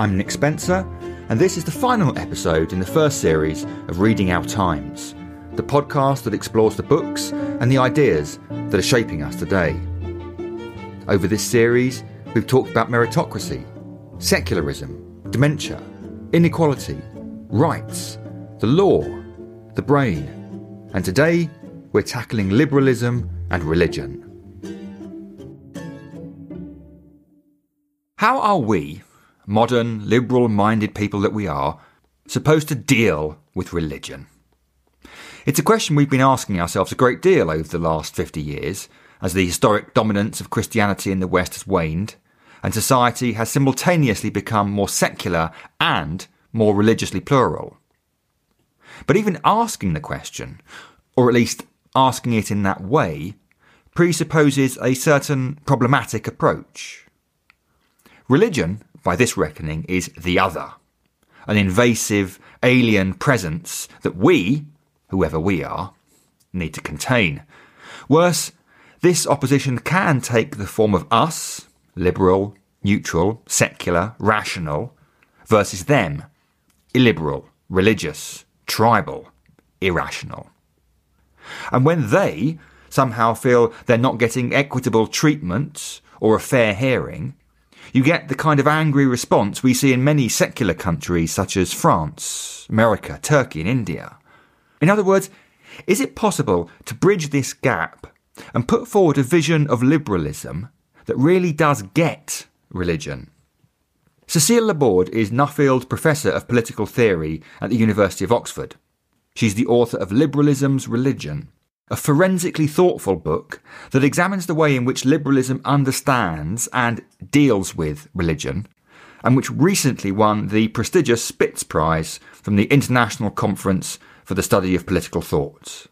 I'm Nick Spencer, and this is the final episode in the first series of Reading Our Times, the podcast that explores the books and the ideas that are shaping us today. Over this series, we've talked about meritocracy, secularism, dementia, inequality, rights, the law, the brain, and today we're tackling liberalism and religion. How are we, modern, liberal minded people that we are, supposed to deal with religion? It's a question we've been asking ourselves a great deal over the last 50 years, as the historic dominance of Christianity in the West has waned, and society has simultaneously become more secular and more religiously plural. But even asking the question, or at least asking it in that way, presupposes a certain problematic approach. Religion, by this reckoning, is the other, an invasive, alien presence that we, whoever we are, need to contain. Worse, this opposition can take the form of us, liberal, neutral, secular, rational, versus them, illiberal, religious, tribal, irrational. And when they somehow feel they're not getting equitable treatment or a fair hearing, you get the kind of angry response we see in many secular countries such as France, America, Turkey, and India. In other words, is it possible to bridge this gap and put forward a vision of liberalism that really does get religion? Cecile Laborde is Nuffield Professor of Political Theory at the University of Oxford. She's the author of Liberalism's Religion, a forensically thoughtful book that examines the way in which liberalism understands and deals with religion, and which recently won the prestigious Spitz Prize from the International Conference for the Study of Political Thought.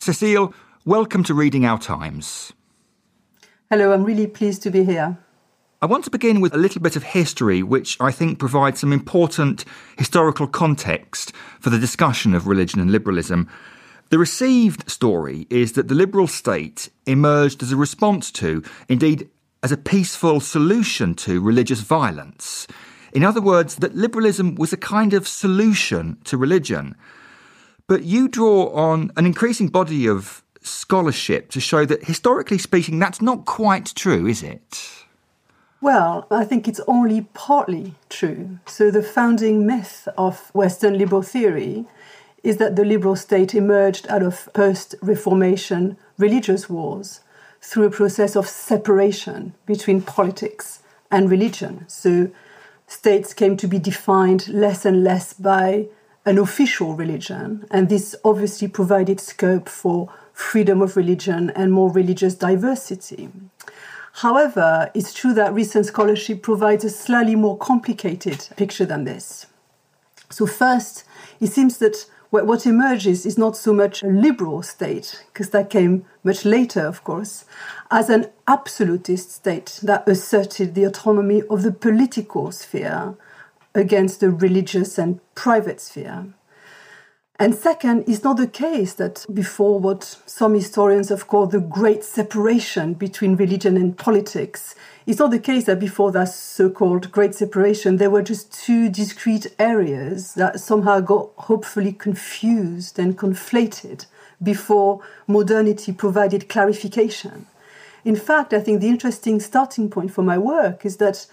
Cecile, welcome to Reading Our Times. Hello, I'm really pleased to be here. I want to begin with a little bit of history, which I think provides some important historical context for the discussion of religion and liberalism. The received story is that the liberal state emerged as a response to, indeed, as a peaceful solution to religious violence. In other words, that liberalism was a kind of solution to religion. But you draw on an increasing body of scholarship to show that, historically speaking, that's not quite true, is it? Well, I think it's only partly true. So, the founding myth of Western liberal theory is that the liberal state emerged out of post Reformation religious wars through a process of separation between politics and religion. So states came to be defined less and less by an official religion, and this obviously provided scope for freedom of religion and more religious diversity. However, it's true that recent scholarship provides a slightly more complicated picture than this. So, first, it seems that what emerges is not so much a liberal state, because that came much later, of course, as an absolutist state that asserted the autonomy of the political sphere against the religious and private sphere. And second, it's not the case that before what some historians have called the great separation between religion and politics, it's not the case that before that so called great separation, there were just two discrete areas that somehow got hopefully confused and conflated before modernity provided clarification. In fact, I think the interesting starting point for my work is that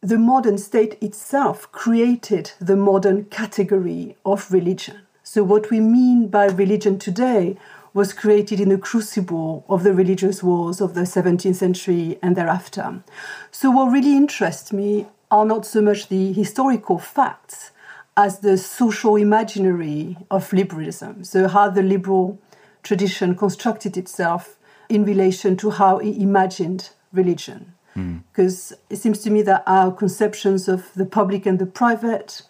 the modern state itself created the modern category of religion. So, what we mean by religion today was created in the crucible of the religious wars of the 17th century and thereafter. So, what really interests me are not so much the historical facts as the social imaginary of liberalism. So, how the liberal tradition constructed itself in relation to how it imagined religion. Because mm. it seems to me that our conceptions of the public and the private,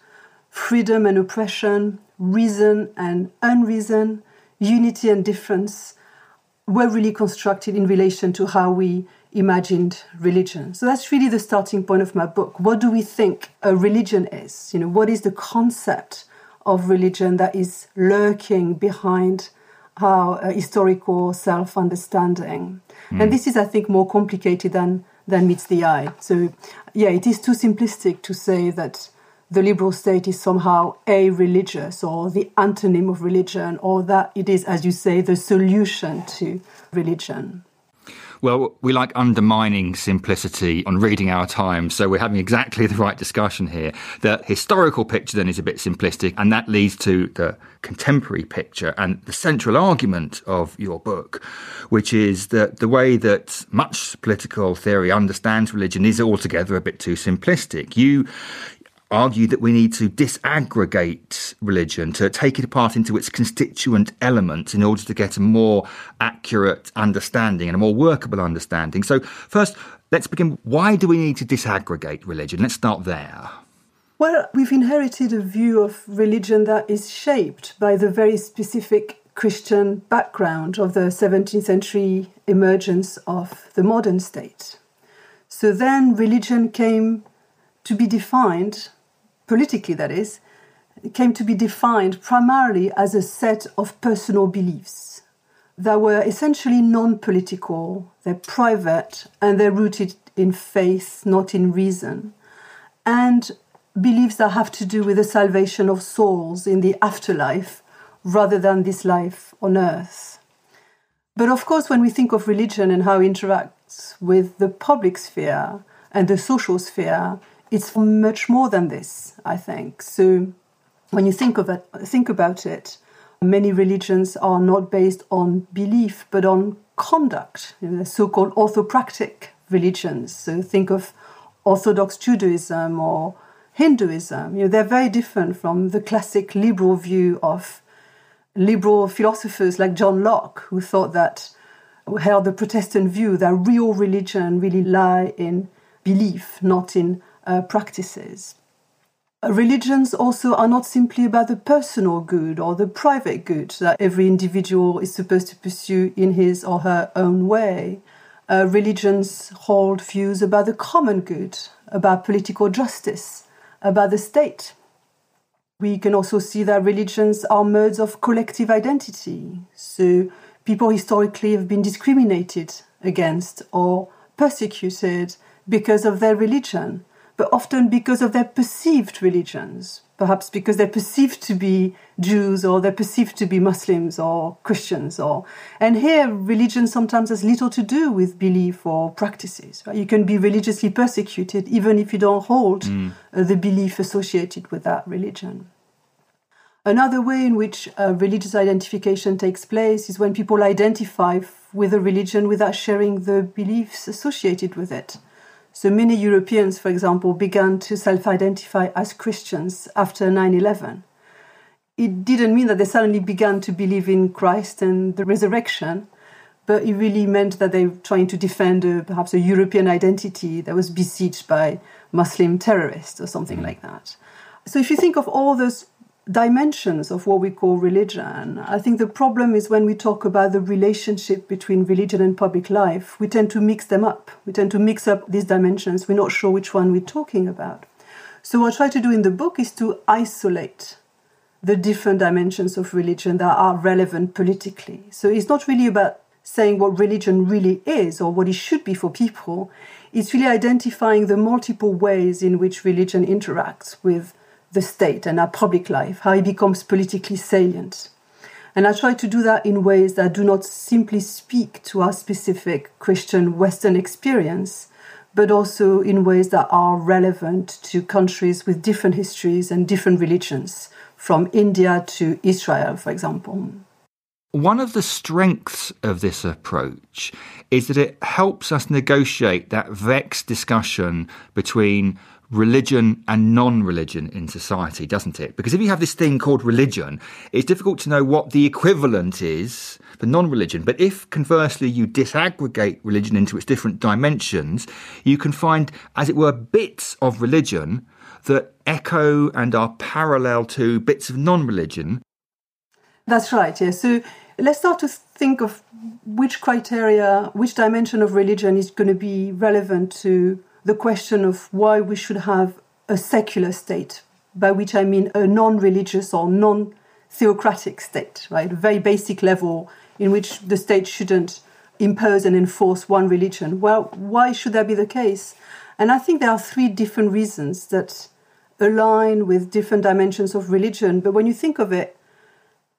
freedom and oppression, reason and unreason, unity and difference were really constructed in relation to how we imagined religion. So that's really the starting point of my book. What do we think a religion is? You know, what is the concept of religion that is lurking behind our uh, historical self-understanding? Mm. And this is, I think, more complicated than than meets the eye. So, yeah, it is too simplistic to say that the liberal state is somehow a religious or the antonym of religion, or that it is, as you say, the solution to religion. Well, we like undermining simplicity on reading our times, so we're having exactly the right discussion here. The historical picture then is a bit simplistic, and that leads to the contemporary picture and the central argument of your book, which is that the way that much political theory understands religion is altogether a bit too simplistic. You argue that we need to disaggregate religion, to take it apart into its constituent elements in order to get a more accurate understanding and a more workable understanding. So, first, let's begin. Why do we need to disaggregate religion? Let's start there. Well, we've inherited a view of religion that is shaped by the very specific Christian background of the 17th century emergence of the modern state. So then religion came to be defined politically that is, came to be defined primarily as a set of personal beliefs that were essentially non political, they're private, and they're rooted in faith, not in reason, and beliefs that have to do with the salvation of souls in the afterlife rather than this life on earth. But of course, when we think of religion and how it interacts with the public sphere and the social sphere, it's much more than this, I think. So when you think of it, think about it, many religions are not based on belief but on conduct, you know, the so-called orthopractic religions. So think of Orthodox Judaism or Hinduism. You know, they're very different from the classic liberal view of liberal philosophers like John Locke, who thought that held the Protestant view that real religion really lie in belief, not in uh, practices. Uh, religions also are not simply about the personal good or the private good that every individual is supposed to pursue in his or her own way. Uh, religions hold views about the common good, about political justice, about the state. We can also see that religions are modes of collective identity. So, people historically have been discriminated against or persecuted because of their religion but often because of their perceived religions, perhaps because they're perceived to be Jews or they're perceived to be Muslims or Christians or and here religion sometimes has little to do with belief or practices. Right? You can be religiously persecuted even if you don't hold mm. the belief associated with that religion. Another way in which uh, religious identification takes place is when people identify with a religion without sharing the beliefs associated with it. So many Europeans, for example, began to self identify as Christians after 9 11. It didn't mean that they suddenly began to believe in Christ and the resurrection, but it really meant that they were trying to defend a, perhaps a European identity that was besieged by Muslim terrorists or something mm. like that. So if you think of all those dimensions of what we call religion. I think the problem is when we talk about the relationship between religion and public life, we tend to mix them up. We tend to mix up these dimensions. We're not sure which one we're talking about. So, what I try to do in the book is to isolate the different dimensions of religion that are relevant politically. So, it's not really about saying what religion really is or what it should be for people. It's really identifying the multiple ways in which religion interacts with the state and our public life, how it becomes politically salient. And I try to do that in ways that do not simply speak to our specific Christian Western experience, but also in ways that are relevant to countries with different histories and different religions, from India to Israel, for example. One of the strengths of this approach is that it helps us negotiate that vexed discussion between religion and non religion in society, doesn't it? Because if you have this thing called religion, it's difficult to know what the equivalent is for non religion. But if conversely you disaggregate religion into its different dimensions, you can find, as it were, bits of religion that echo and are parallel to bits of non religion. That's right, yes. So let's start to think of which criteria, which dimension of religion is going to be relevant to the question of why we should have a secular state, by which I mean a non religious or non theocratic state, right? A very basic level in which the state shouldn't impose and enforce one religion. Well, why should that be the case? And I think there are three different reasons that align with different dimensions of religion. But when you think of it,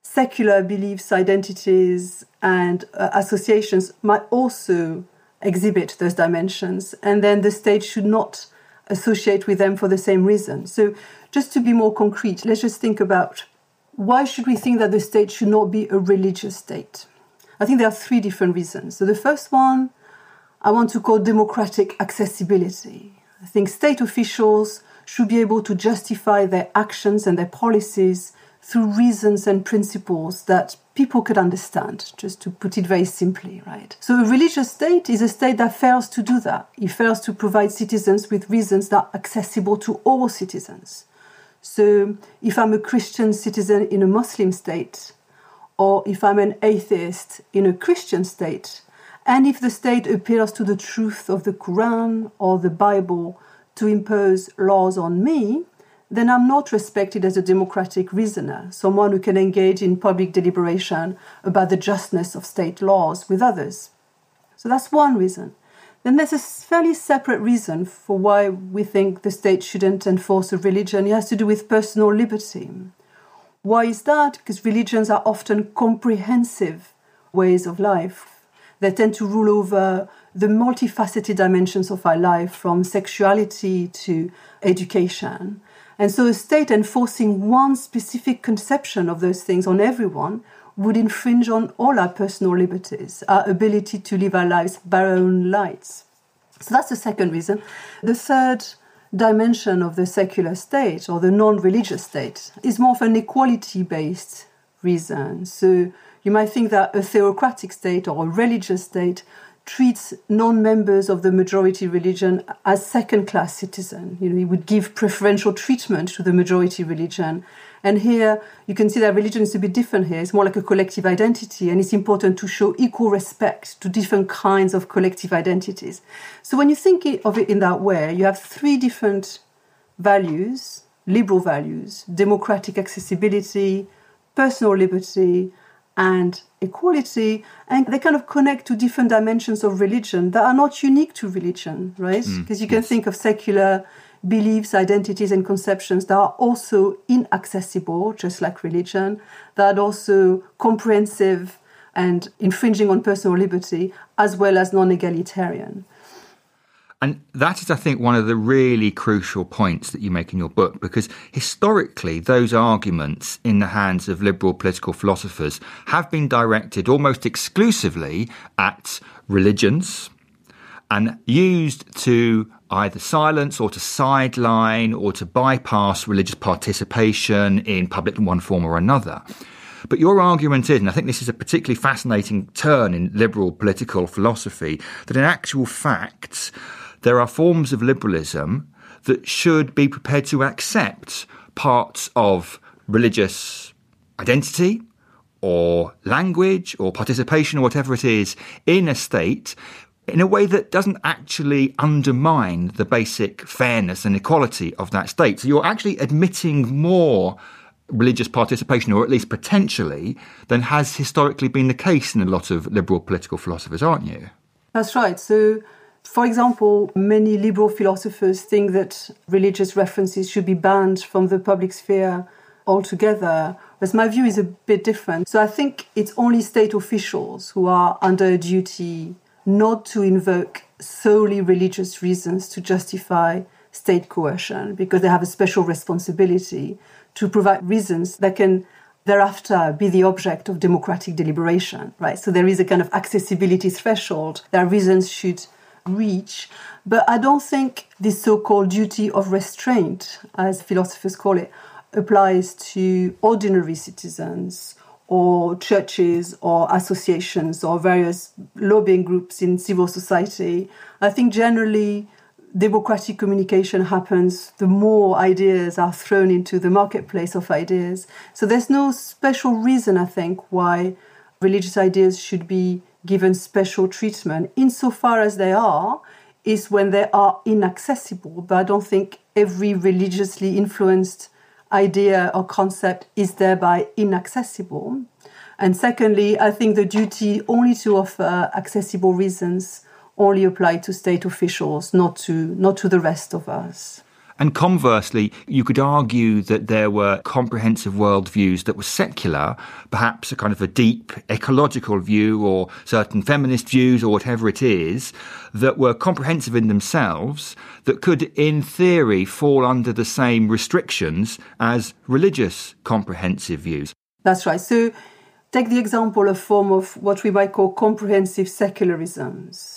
secular beliefs, identities, and uh, associations might also exhibit those dimensions. And then the state should not associate with them for the same reason. So, just to be more concrete, let's just think about why should we think that the state should not be a religious state? I think there are three different reasons. So, the first one I want to call democratic accessibility. I think state officials should be able to justify their actions and their policies through reasons and principles that people could understand, just to put it very simply, right? So a religious state is a state that fails to do that. It fails to provide citizens with reasons that are accessible to all citizens. So if I'm a Christian citizen in a Muslim state, or if I'm an atheist in a Christian state, and if the state appeals to the truth of the Quran or the Bible to impose laws on me, then I'm not respected as a democratic reasoner, someone who can engage in public deliberation about the justness of state laws with others. So that's one reason. Then there's a fairly separate reason for why we think the state shouldn't enforce a religion. It has to do with personal liberty. Why is that? Because religions are often comprehensive ways of life. They tend to rule over the multifaceted dimensions of our life, from sexuality to education. And so a state enforcing one specific conception of those things on everyone would infringe on all our personal liberties, our ability to live our lives by our own lights. So that's the second reason. The third dimension of the secular state or the non religious state is more of an equality based reason. So you might think that a theocratic state or a religious state treats non-members of the majority religion as second-class citizens. You know, he would give preferential treatment to the majority religion. And here you can see that religion is a bit different here. It's more like a collective identity, and it's important to show equal respect to different kinds of collective identities. So when you think of it in that way, you have three different values, liberal values, democratic accessibility, personal liberty, and equality, and they kind of connect to different dimensions of religion that are not unique to religion, right? Because mm, you can yes. think of secular beliefs, identities, and conceptions that are also inaccessible, just like religion, that are also comprehensive and infringing on personal liberty, as well as non egalitarian. And that is, I think, one of the really crucial points that you make in your book, because historically, those arguments in the hands of liberal political philosophers have been directed almost exclusively at religions and used to either silence or to sideline or to bypass religious participation in public in one form or another. But your argument is, and I think this is a particularly fascinating turn in liberal political philosophy, that in actual fact, there are forms of liberalism that should be prepared to accept parts of religious identity or language or participation or whatever it is in a state in a way that doesn't actually undermine the basic fairness and equality of that state. So you're actually admitting more religious participation, or at least potentially, than has historically been the case in a lot of liberal political philosophers, aren't you? That's right. So for example, many liberal philosophers think that religious references should be banned from the public sphere altogether, whereas my view is a bit different. So I think it's only state officials who are under a duty not to invoke solely religious reasons to justify state coercion, because they have a special responsibility to provide reasons that can thereafter be the object of democratic deliberation, right? So there is a kind of accessibility threshold that reasons should reach. But I don't think this so called duty of restraint, as philosophers call it, applies to ordinary citizens or churches or associations or various lobbying groups in civil society. I think generally democratic communication happens the more ideas are thrown into the marketplace of ideas. So there's no special reason, I think, why religious ideas should be given special treatment insofar as they are is when they are inaccessible. But I don't think every religiously influenced idea or concept is thereby inaccessible. And secondly, I think the duty only to offer accessible reasons only apply to state officials, not to not to the rest of us. And conversely, you could argue that there were comprehensive worldviews that were secular, perhaps a kind of a deep ecological view or certain feminist views or whatever it is, that were comprehensive in themselves, that could, in theory, fall under the same restrictions as religious comprehensive views. That's right. So take the example of form of what we might call comprehensive secularisms.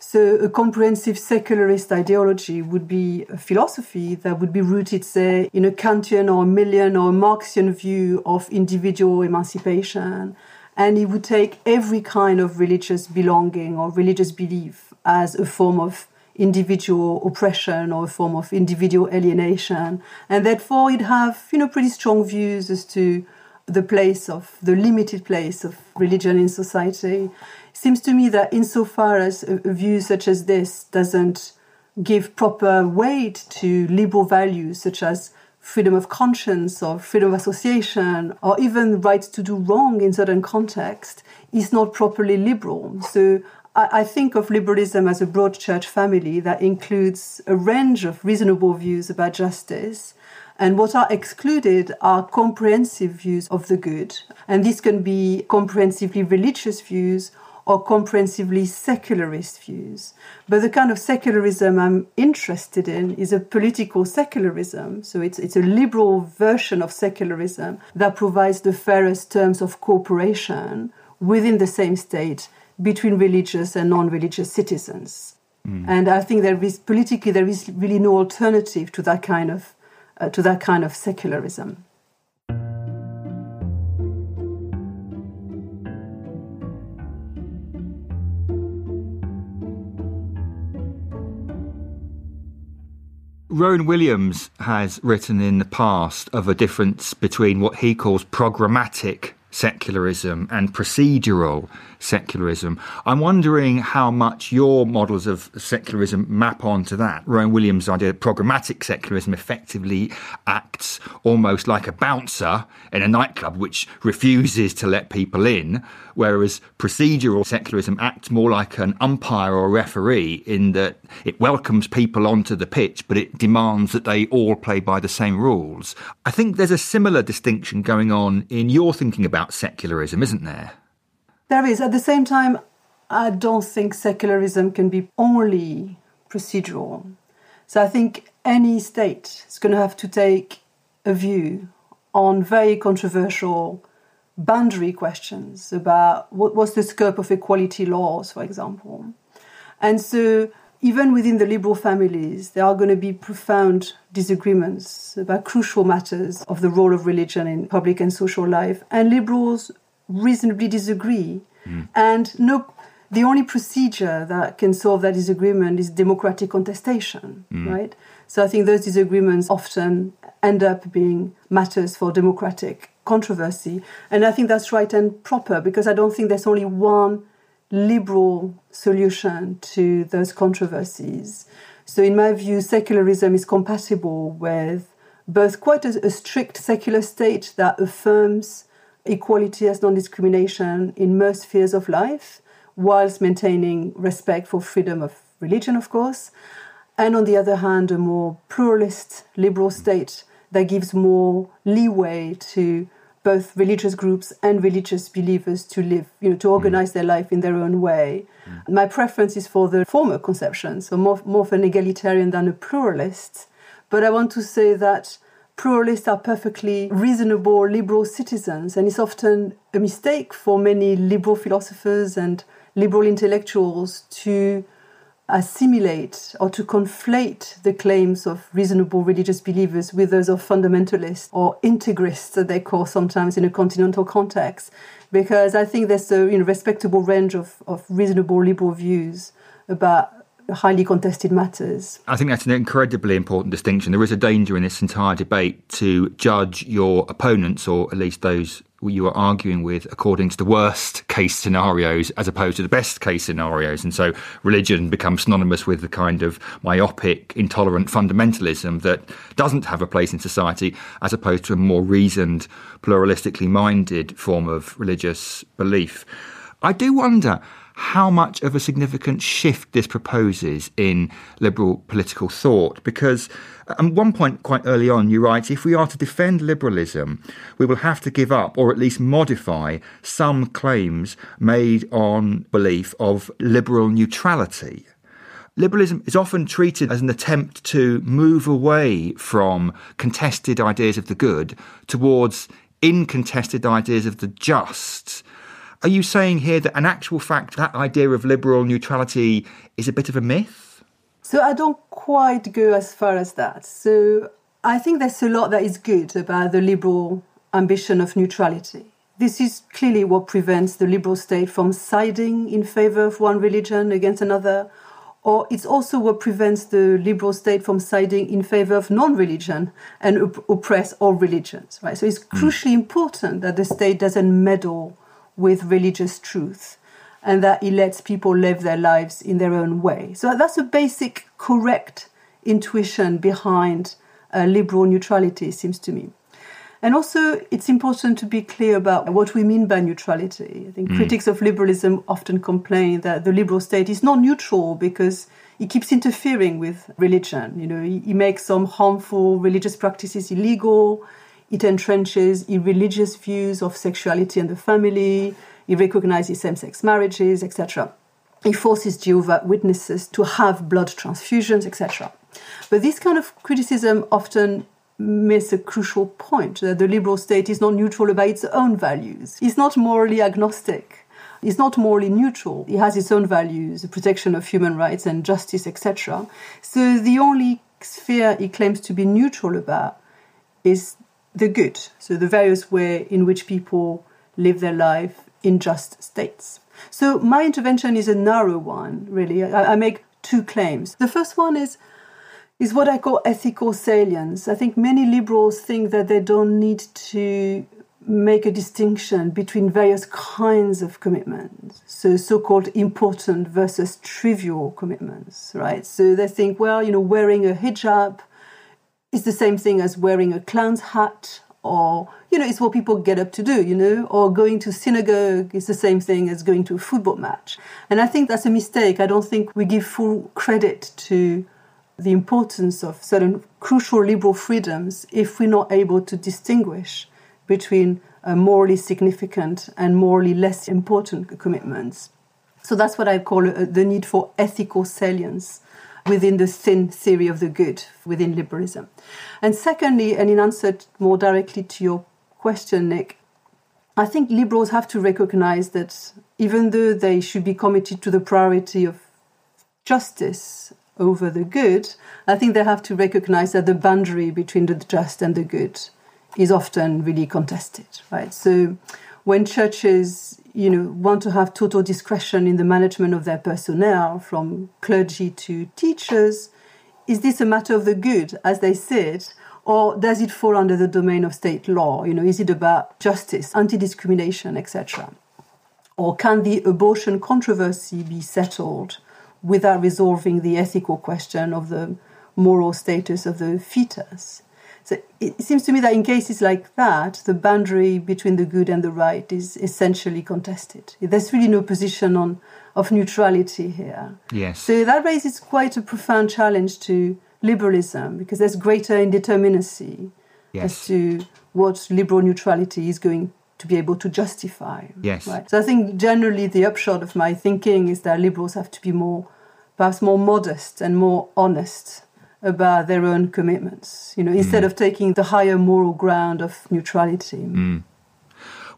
So, a comprehensive secularist ideology would be a philosophy that would be rooted, say, in a Kantian or a Millian or a Marxian view of individual emancipation. And it would take every kind of religious belonging or religious belief as a form of individual oppression or a form of individual alienation. And therefore, it'd have, you know, pretty strong views as to the place of the limited place of religion in society seems to me that insofar as a, view such as this doesn't give proper weight to liberal values such as freedom of conscience or freedom of association or even rights to do wrong in certain contexts is not properly liberal. So I think of liberalism as a broad church family that includes a range of reasonable views about justice. And what are excluded are comprehensive views of the good. And this can be comprehensively religious views or comprehensively secularist views. But the kind of secularism I'm interested in is a political secularism. So it's, it's a liberal version of secularism that provides the fairest terms of cooperation within the same state between religious and non religious citizens. Mm. And I think there is politically there is really no alternative to that kind of uh, to that kind of secularism. Rowan Williams has written in the past of a difference between what he calls programmatic secularism and procedural secularism. I'm wondering how much your models of secularism map onto that. Rowan Williams' idea of programmatic secularism effectively acts almost like a bouncer in a nightclub which refuses to let people in, whereas procedural secularism acts more like an umpire or referee in that it welcomes people onto the pitch, but it demands that they all play by the same rules. I think there's a similar distinction going on in your thinking about secularism, isn't there? There is. At the same time, I don't think secularism can be only procedural. So I think any state is going to have to take a view on very controversial boundary questions about what, was the scope of equality laws, for example. And so, even within the liberal families, there are going to be profound disagreements about crucial matters of the role of religion in public and social life. And liberals reasonably disagree. Mm. And no, the only procedure that can solve that disagreement is democratic contestation, mm. right? So I think those disagreements often end up being matters for democratic controversy. And I think that's right and proper because I don't think there's only one liberal solution to those controversies. So, in my view, secularism is compatible with both quite a, a strict secular state that affirms equality as non discrimination in most spheres of life, whilst maintaining respect for freedom of religion, of course, and on the other hand, a more pluralist liberal state that gives more leeway to both religious groups and religious believers to live, you know, to organize mm. their life in their own way. Mm. My preference is for the former conception, so more, more of an egalitarian than a pluralist. But I want to say that pluralists are perfectly reasonable liberal citizens, and it's often a mistake for many liberal philosophers and liberal intellectuals to assimilate or to conflate the claims of reasonable religious believers with those of fundamentalists or integrists that they call sometimes in a continental context because i think there's a you know, respectable range of, of reasonable liberal views about highly contested matters. I think that's an incredibly important distinction. There is a danger in this entire debate to judge your opponents, or at least those you are arguing with according to the worst case scenarios as opposed to the best case scenarios. And so religion becomes synonymous with the kind of myopic, intolerant fundamentalism that doesn't have a place in society as opposed to a more reasoned, pluralistically minded form of religious belief. I do wonder how much of a significant shift this proposes in liberal political thought? Because at one point quite early on you write if we are to defend liberalism we will have to give up or at least modify some claims made on belief of liberal neutrality. Liberalism is often treated as an attempt to move away from contested ideas of the good towards incontested ideas of the just are you saying here that, an actual fact, that idea of liberal neutrality is a bit of a myth? So I don't quite go as far as that. So I think there's a lot that is good about the liberal ambition of neutrality. This is clearly what prevents the liberal state from siding in favor of one religion against another, or it's also what prevents the liberal state from siding in favor of non-religion and op- oppress all religions. Right. So it's mm. crucially important that the state doesn't meddle with religious truth and that he lets people live their lives in their own way. So that's a basic, correct intuition behind uh, liberal neutrality, seems to me. And also, it's important to be clear about what we mean by neutrality. I think mm. critics of liberalism often complain that the liberal state is not neutral because it keeps interfering with religion. You know, he makes some harmful religious practices illegal. It entrenches irreligious views of sexuality and the family. It recognizes same sex marriages, etc. It forces Jehovah Witnesses to have blood transfusions, etc. But this kind of criticism often miss a crucial point that the liberal state is not neutral about its own values. It's not morally agnostic. It's not morally neutral. It has its own values, the protection of human rights and justice, etc. So the only sphere it claims to be neutral about is the good, so the various way in which people live their life in just states. So my intervention is a narrow one, really. I, I make two claims. The first one is is what I call ethical salience. I think many liberals think that they don't need to make a distinction between various kinds of commitments. So so-called important versus trivial commitments, right? So they think, well, you know, wearing a hijab it's the same thing as wearing a clown's hat or you know it's what people get up to do you know or going to synagogue. Is the same thing as going to a football match. And i think that's a mistake. I don't think we give full credit to the importance of certain crucial liberal freedoms if we're not able to distinguish between morally significant and morally less important commitments. So that's what i call uh, the need for ethical salience within the thin theory of the good within liberalism. And secondly, and in answer more directly to your question, Nick, I think liberals have to recognize that even though they should be committed to the priority of justice over the good, I think they have to recognize that the boundary between the just and the good is often really contested, right? So when churches you know, want to have total discretion in the management of their personnel, from clergy to teachers, is this a matter of the good, as they said, or does it fall under the domain of state law? You know, is it about justice, anti-discrimination, etc.? Or can the abortion controversy be settled without resolving the ethical question of the moral status of the fetus? So it seems to me that in cases like that, the boundary between the good and the right is essentially contested. There's really no position on of neutrality here. Yes. So that raises quite a profound challenge to liberalism because there's greater indeterminacy yes. as to what liberal neutrality is going to be able to justify. Yes. Right? So I think generally the upshot of my thinking is that liberals have to be more, perhaps more modest and more honest about their own commitments, you know, instead mm. of taking the higher moral ground of neutrality. Mm.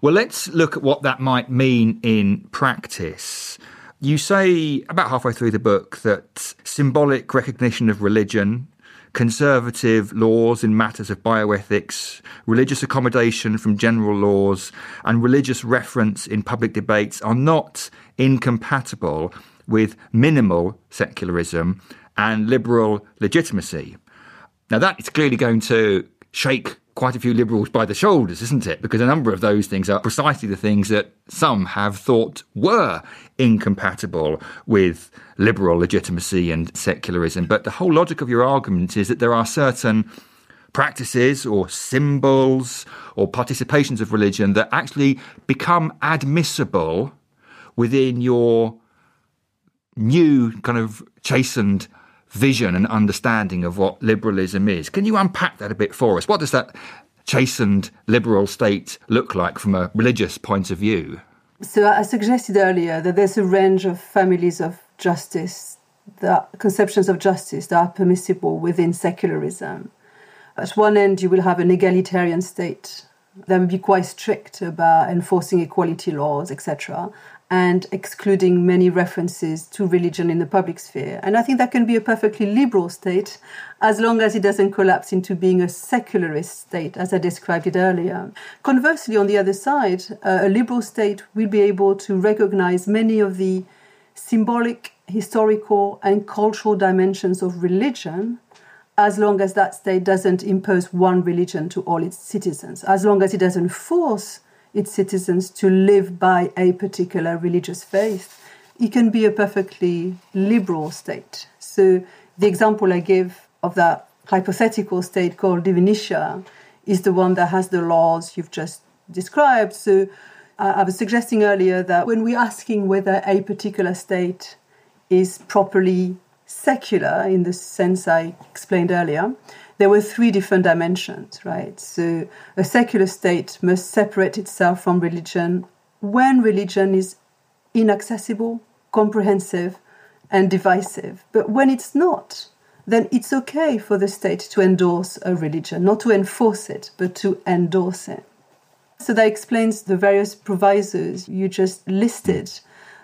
Well, let's look at what that might mean in practice. You say about halfway through the book that symbolic recognition of religion, conservative laws in matters of bioethics, religious accommodation from general laws, and religious reference in public debates are not incompatible with minimal secularism and liberal legitimacy. Now, that is clearly going to shake quite a few liberals by the shoulders, isn't it? Because a number of those things are precisely the things that some have thought were incompatible with liberal legitimacy and secularism. But the whole logic of your argument is that there are certain practices or symbols or participations of religion that actually become admissible within your new kind of chastened vision and understanding of what liberalism is. Can you unpack that a bit for us? What does that chastened liberal state look like from a religious point of view? So I suggested earlier that there's a range of families of justice, the conceptions of justice that are permissible within secularism. At one end, you will have an egalitarian state that will be quite strict about enforcing equality laws, etc and excluding many references to religion in the public sphere. And I think that can be a perfectly liberal state as long as it doesn't collapse into being a secularist state, as I described it earlier. Conversely, on the other side, uh, a liberal state will be able to recognize many of the symbolic, historical, and cultural dimensions of religion as long as that state doesn't impose one religion to all its citizens, as long as it doesn't force its citizens to live by a particular religious faith, it can be a perfectly liberal state. So, the example I give of that hypothetical state called Divinitia is the one that has the laws you've just described. So, I was suggesting earlier that when we're asking whether a particular state is properly secular in the sense I explained earlier, there were three different dimensions, right? So a secular state must separate itself from religion when religion is inaccessible, comprehensive, and divisive. But when it's not, then it's okay for the state to endorse a religion, not to enforce it, but to endorse it. So that explains the various provisos you just listed.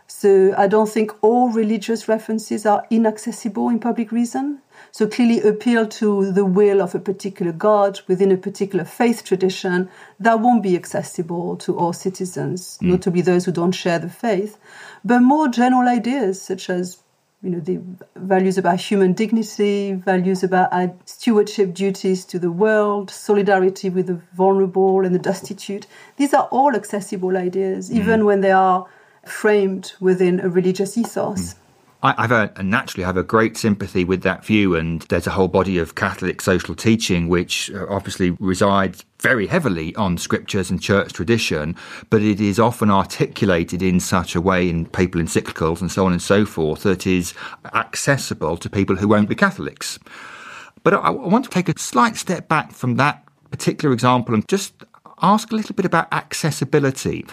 So I don't think all religious references are inaccessible in public reason. So clearly appeal to the will of a particular God within a particular faith tradition that won't be accessible to all citizens, mm. notably those who don't share the faith, but more general ideas such as you know the values about human dignity, values about stewardship duties to the world, solidarity with the vulnerable and the destitute. These are all accessible ideas, mm. even when they are framed within a religious ethos. Mm. I, have a, naturally have a great sympathy with that view, and there's a whole body of Catholic social teaching which uh, obviously resides very heavily on scriptures and church tradition, but it is often articulated in such a way in papal encyclicals and so on and so forth that is accessible to people who won't be Catholics. But I, I want to take a slight step back from that particular example and just ask a little bit about accessibility.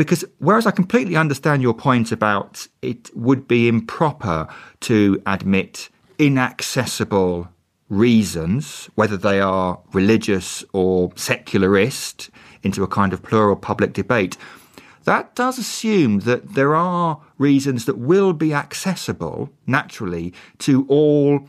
Because whereas I completely understand your point about it would be improper to admit inaccessible reasons, whether they are religious or secularist, into a kind of plural public debate, that does assume that there are reasons that will be accessible naturally to all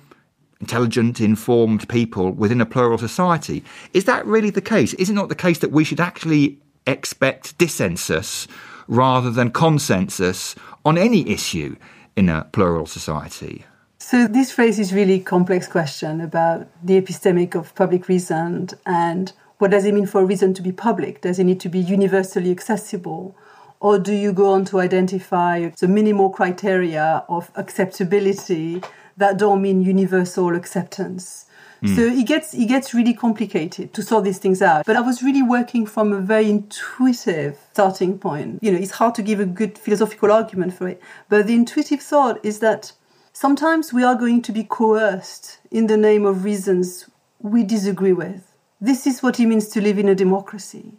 intelligent, informed people within a plural society. Is that really the case? Is it not the case that we should actually expect dissensus rather than consensus on any issue in a plural society? So this raises really complex question about the epistemic of public reason and what does it mean for a reason to be public? Does it need to be universally accessible? Or do you go on to identify the minimal criteria of acceptability that don't mean universal acceptance? Mm. So it gets it gets really complicated to sort these things out. But I was really working from a very intuitive starting point. You know, it's hard to give a good philosophical argument for it, but the intuitive thought is that sometimes we are going to be coerced in the name of reasons we disagree with. This is what it means to live in a democracy.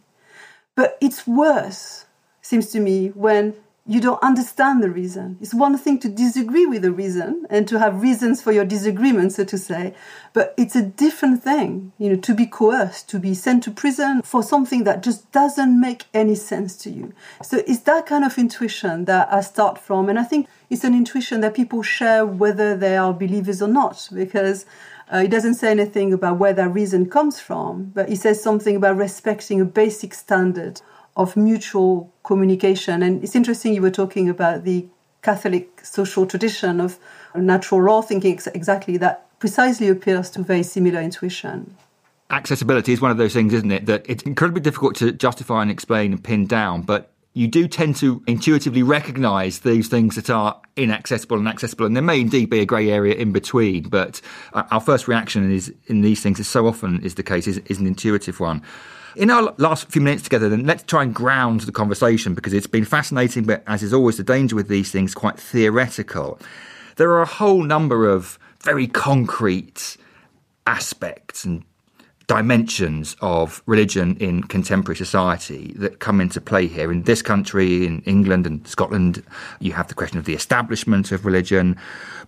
But it's worse, seems to me, when you don't understand the reason. It's one thing to disagree with the reason and to have reasons for your disagreement, so to say, but it's a different thing, you know, to be coerced, to be sent to prison for something that just doesn't make any sense to you. So it's that kind of intuition that I start from, and I think it's an intuition that people share whether they are believers or not, because uh, it doesn't say anything about where that reason comes from, but it says something about respecting a basic standard of mutual communication. And it's interesting you were talking about the Catholic social tradition of natural law thinking exactly that precisely appeals to very similar intuition. accessibility is one of those things, isn't it? That it's incredibly difficult to justify and explain and pin down, but you do tend to intuitively recognize these things that are inaccessible and accessible. And there may indeed be a grey area in between, but uh, our first reaction is in these things, as so often is the case, is, is an intuitive one. In our last few minutes together, then let's try and ground the conversation because it's been fascinating, but as is always the danger with these things, quite theoretical. There are a whole number of very concrete aspects and dimensions of religion in contemporary society that come into play here. In this country, in England and Scotland, you have the question of the establishment of religion,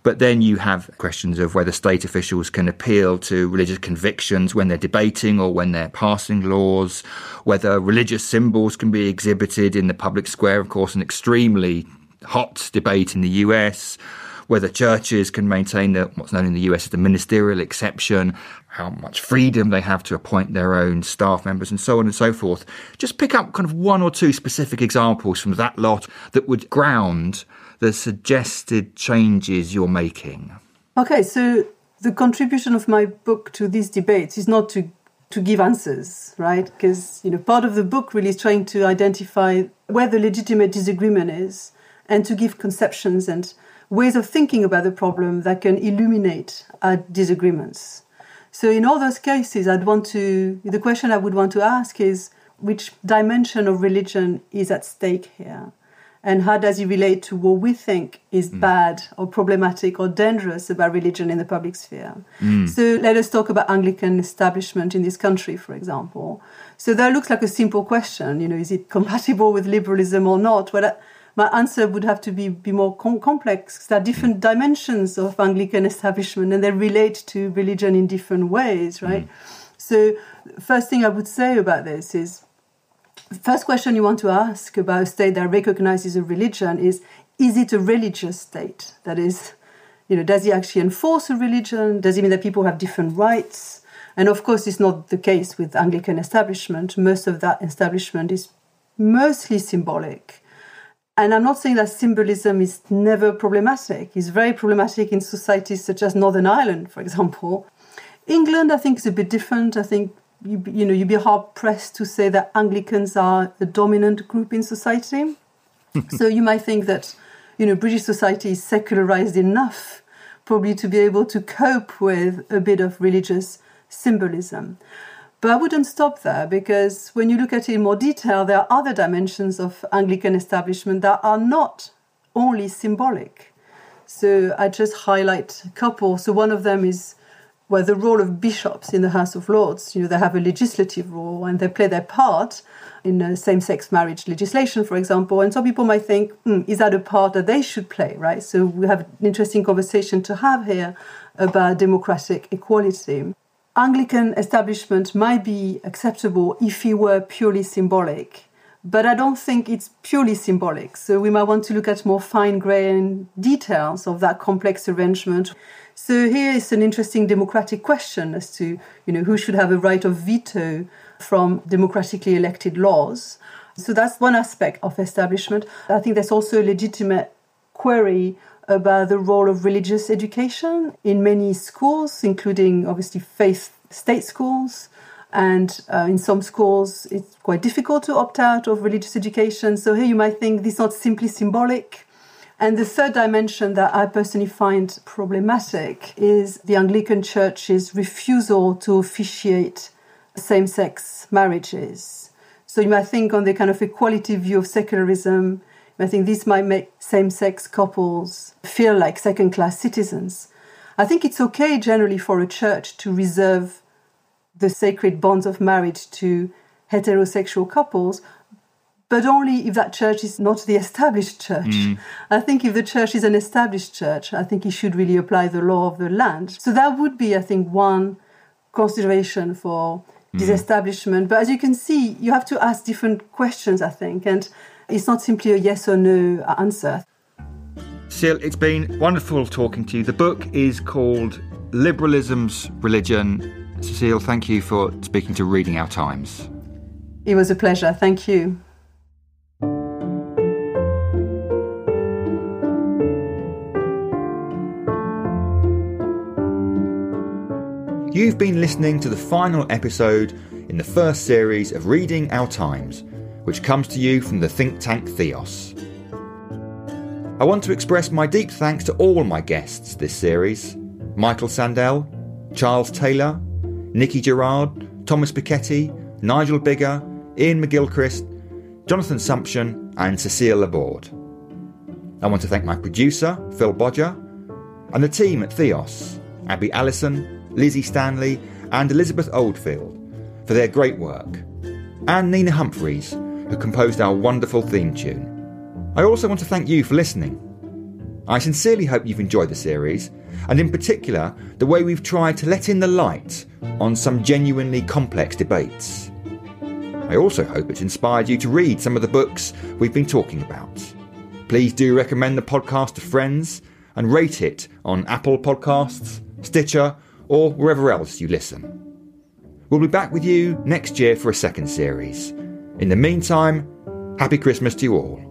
but then you have questions of whether state officials can appeal to religious convictions when they're debating or when they're passing laws, whether religious symbols can be exhibited in the public square, of course, an extremely hot debate in the US whether churches can maintain the, what's known in the US as the ministerial exception, how much freedom they have to appoint their own staff members, and so on and so forth. Just pick up kind of one or two specific examples from that lot that would ground the suggested changes you're making. Okay, so the contribution of my book to these debates is not to to give answers, right? Because you know, part of the book really is trying to identify where the legitimate disagreement is, and to give conceptions and ways of thinking about the problem that can illuminate our disagreements. So, in all those cases, I'd want to, the question I would want to ask is which dimension of religion is at stake here? And how does it relate to what we think is mm. bad or problematic or dangerous about religion in the public sphere? Mm. So let us talk about Anglican establishment in this country, for example. So that looks like a simple question. You know, is it compatible with liberalism or not? Well, my answer would have to be, be more com- complex. There are different dimensions of Anglican establishment and they relate to religion in different ways, right? Mm. So, first thing I would say about this is first question you want to ask about a state that recognizes a religion is is it a religious state? That is, you know, does it actually enforce a religion? Does it mean that people have different rights? And of course, it's not the case with Anglican establishment. Most of that establishment is mostly symbolic. And I'm not saying that symbolism is never problematic. It's very problematic in societies such as Northern Ireland, for example. England, I think, is a bit different. I think you, you know you'd be hard pressed to say that Anglicans are the dominant group in society. so you might think that you know British society is secularized enough, probably to be able to cope with a bit of religious symbolism. But I wouldn't stop there because when you look at it in more detail, there are other dimensions of Anglican establishment that are not only symbolic. So I just highlight a couple. So one of them is well, the role of bishops in the House of Lords. You know, they have a legislative role and they play their part in same-sex marriage legislation, for example. And some people might think, hmm, is that a part that they should play, right? So we have an interesting conversation to have here about democratic equality. Anglican establishment might be acceptable if it were purely symbolic, but I don't think it's purely symbolic. So we might want to look at more fine grained details of that complex arrangement. So here is an interesting democratic question as to, you know, who should have a right of veto from democratically elected laws. So that's one aspect of establishment. I think there's also a legitimate query about the role of religious education in many schools, including obviously faith state schools. And uh, in some schools, it's quite difficult to opt out of religious education. So here you might think this is not simply symbolic. And the third dimension that I personally find problematic is the Anglican Church's refusal to officiate same sex marriages. So you might think on the kind of equality view of secularism, I think this might make same sex couples feel like second class citizens. I think it's okay generally for a church to reserve the sacred bonds of marriage to heterosexual couples, but only if that church is not the established church. Mm. I think if the church is an established church, I think it should really apply the law of the land. So that would be, I think, one consideration for mm. disestablishment. But as you can see, you have to ask different questions, I think, and it's not simply a yes or no answer. Cecile, it's been wonderful talking to you. The book is called Liberalism's Religion. Cecile, thank you for speaking to Reading Our Times. It was a pleasure. Thank you. You've been listening to the final episode in the first series of Reading Our Times, which comes to you from the think tank Theos. I want to express my deep thanks to all my guests this series Michael Sandel, Charles Taylor, Nicky Gerard, Thomas Piketty, Nigel Biggar, Iain McGilchrist, Jonathan Sumption, and Cecile Laborde. I want to thank my producer, Phil Bodger, and the team at Theos, Abby Allison, Lizzie Stanley, and Elizabeth Oldfield for their great work, and Nina Humphreys, who composed our wonderful theme tune. I also want to thank you for listening. I sincerely hope you've enjoyed the series, and in particular, the way we've tried to let in the light on some genuinely complex debates. I also hope it's inspired you to read some of the books we've been talking about. Please do recommend the podcast to friends and rate it on Apple Podcasts, Stitcher, or wherever else you listen. We'll be back with you next year for a second series. In the meantime, happy Christmas to you all.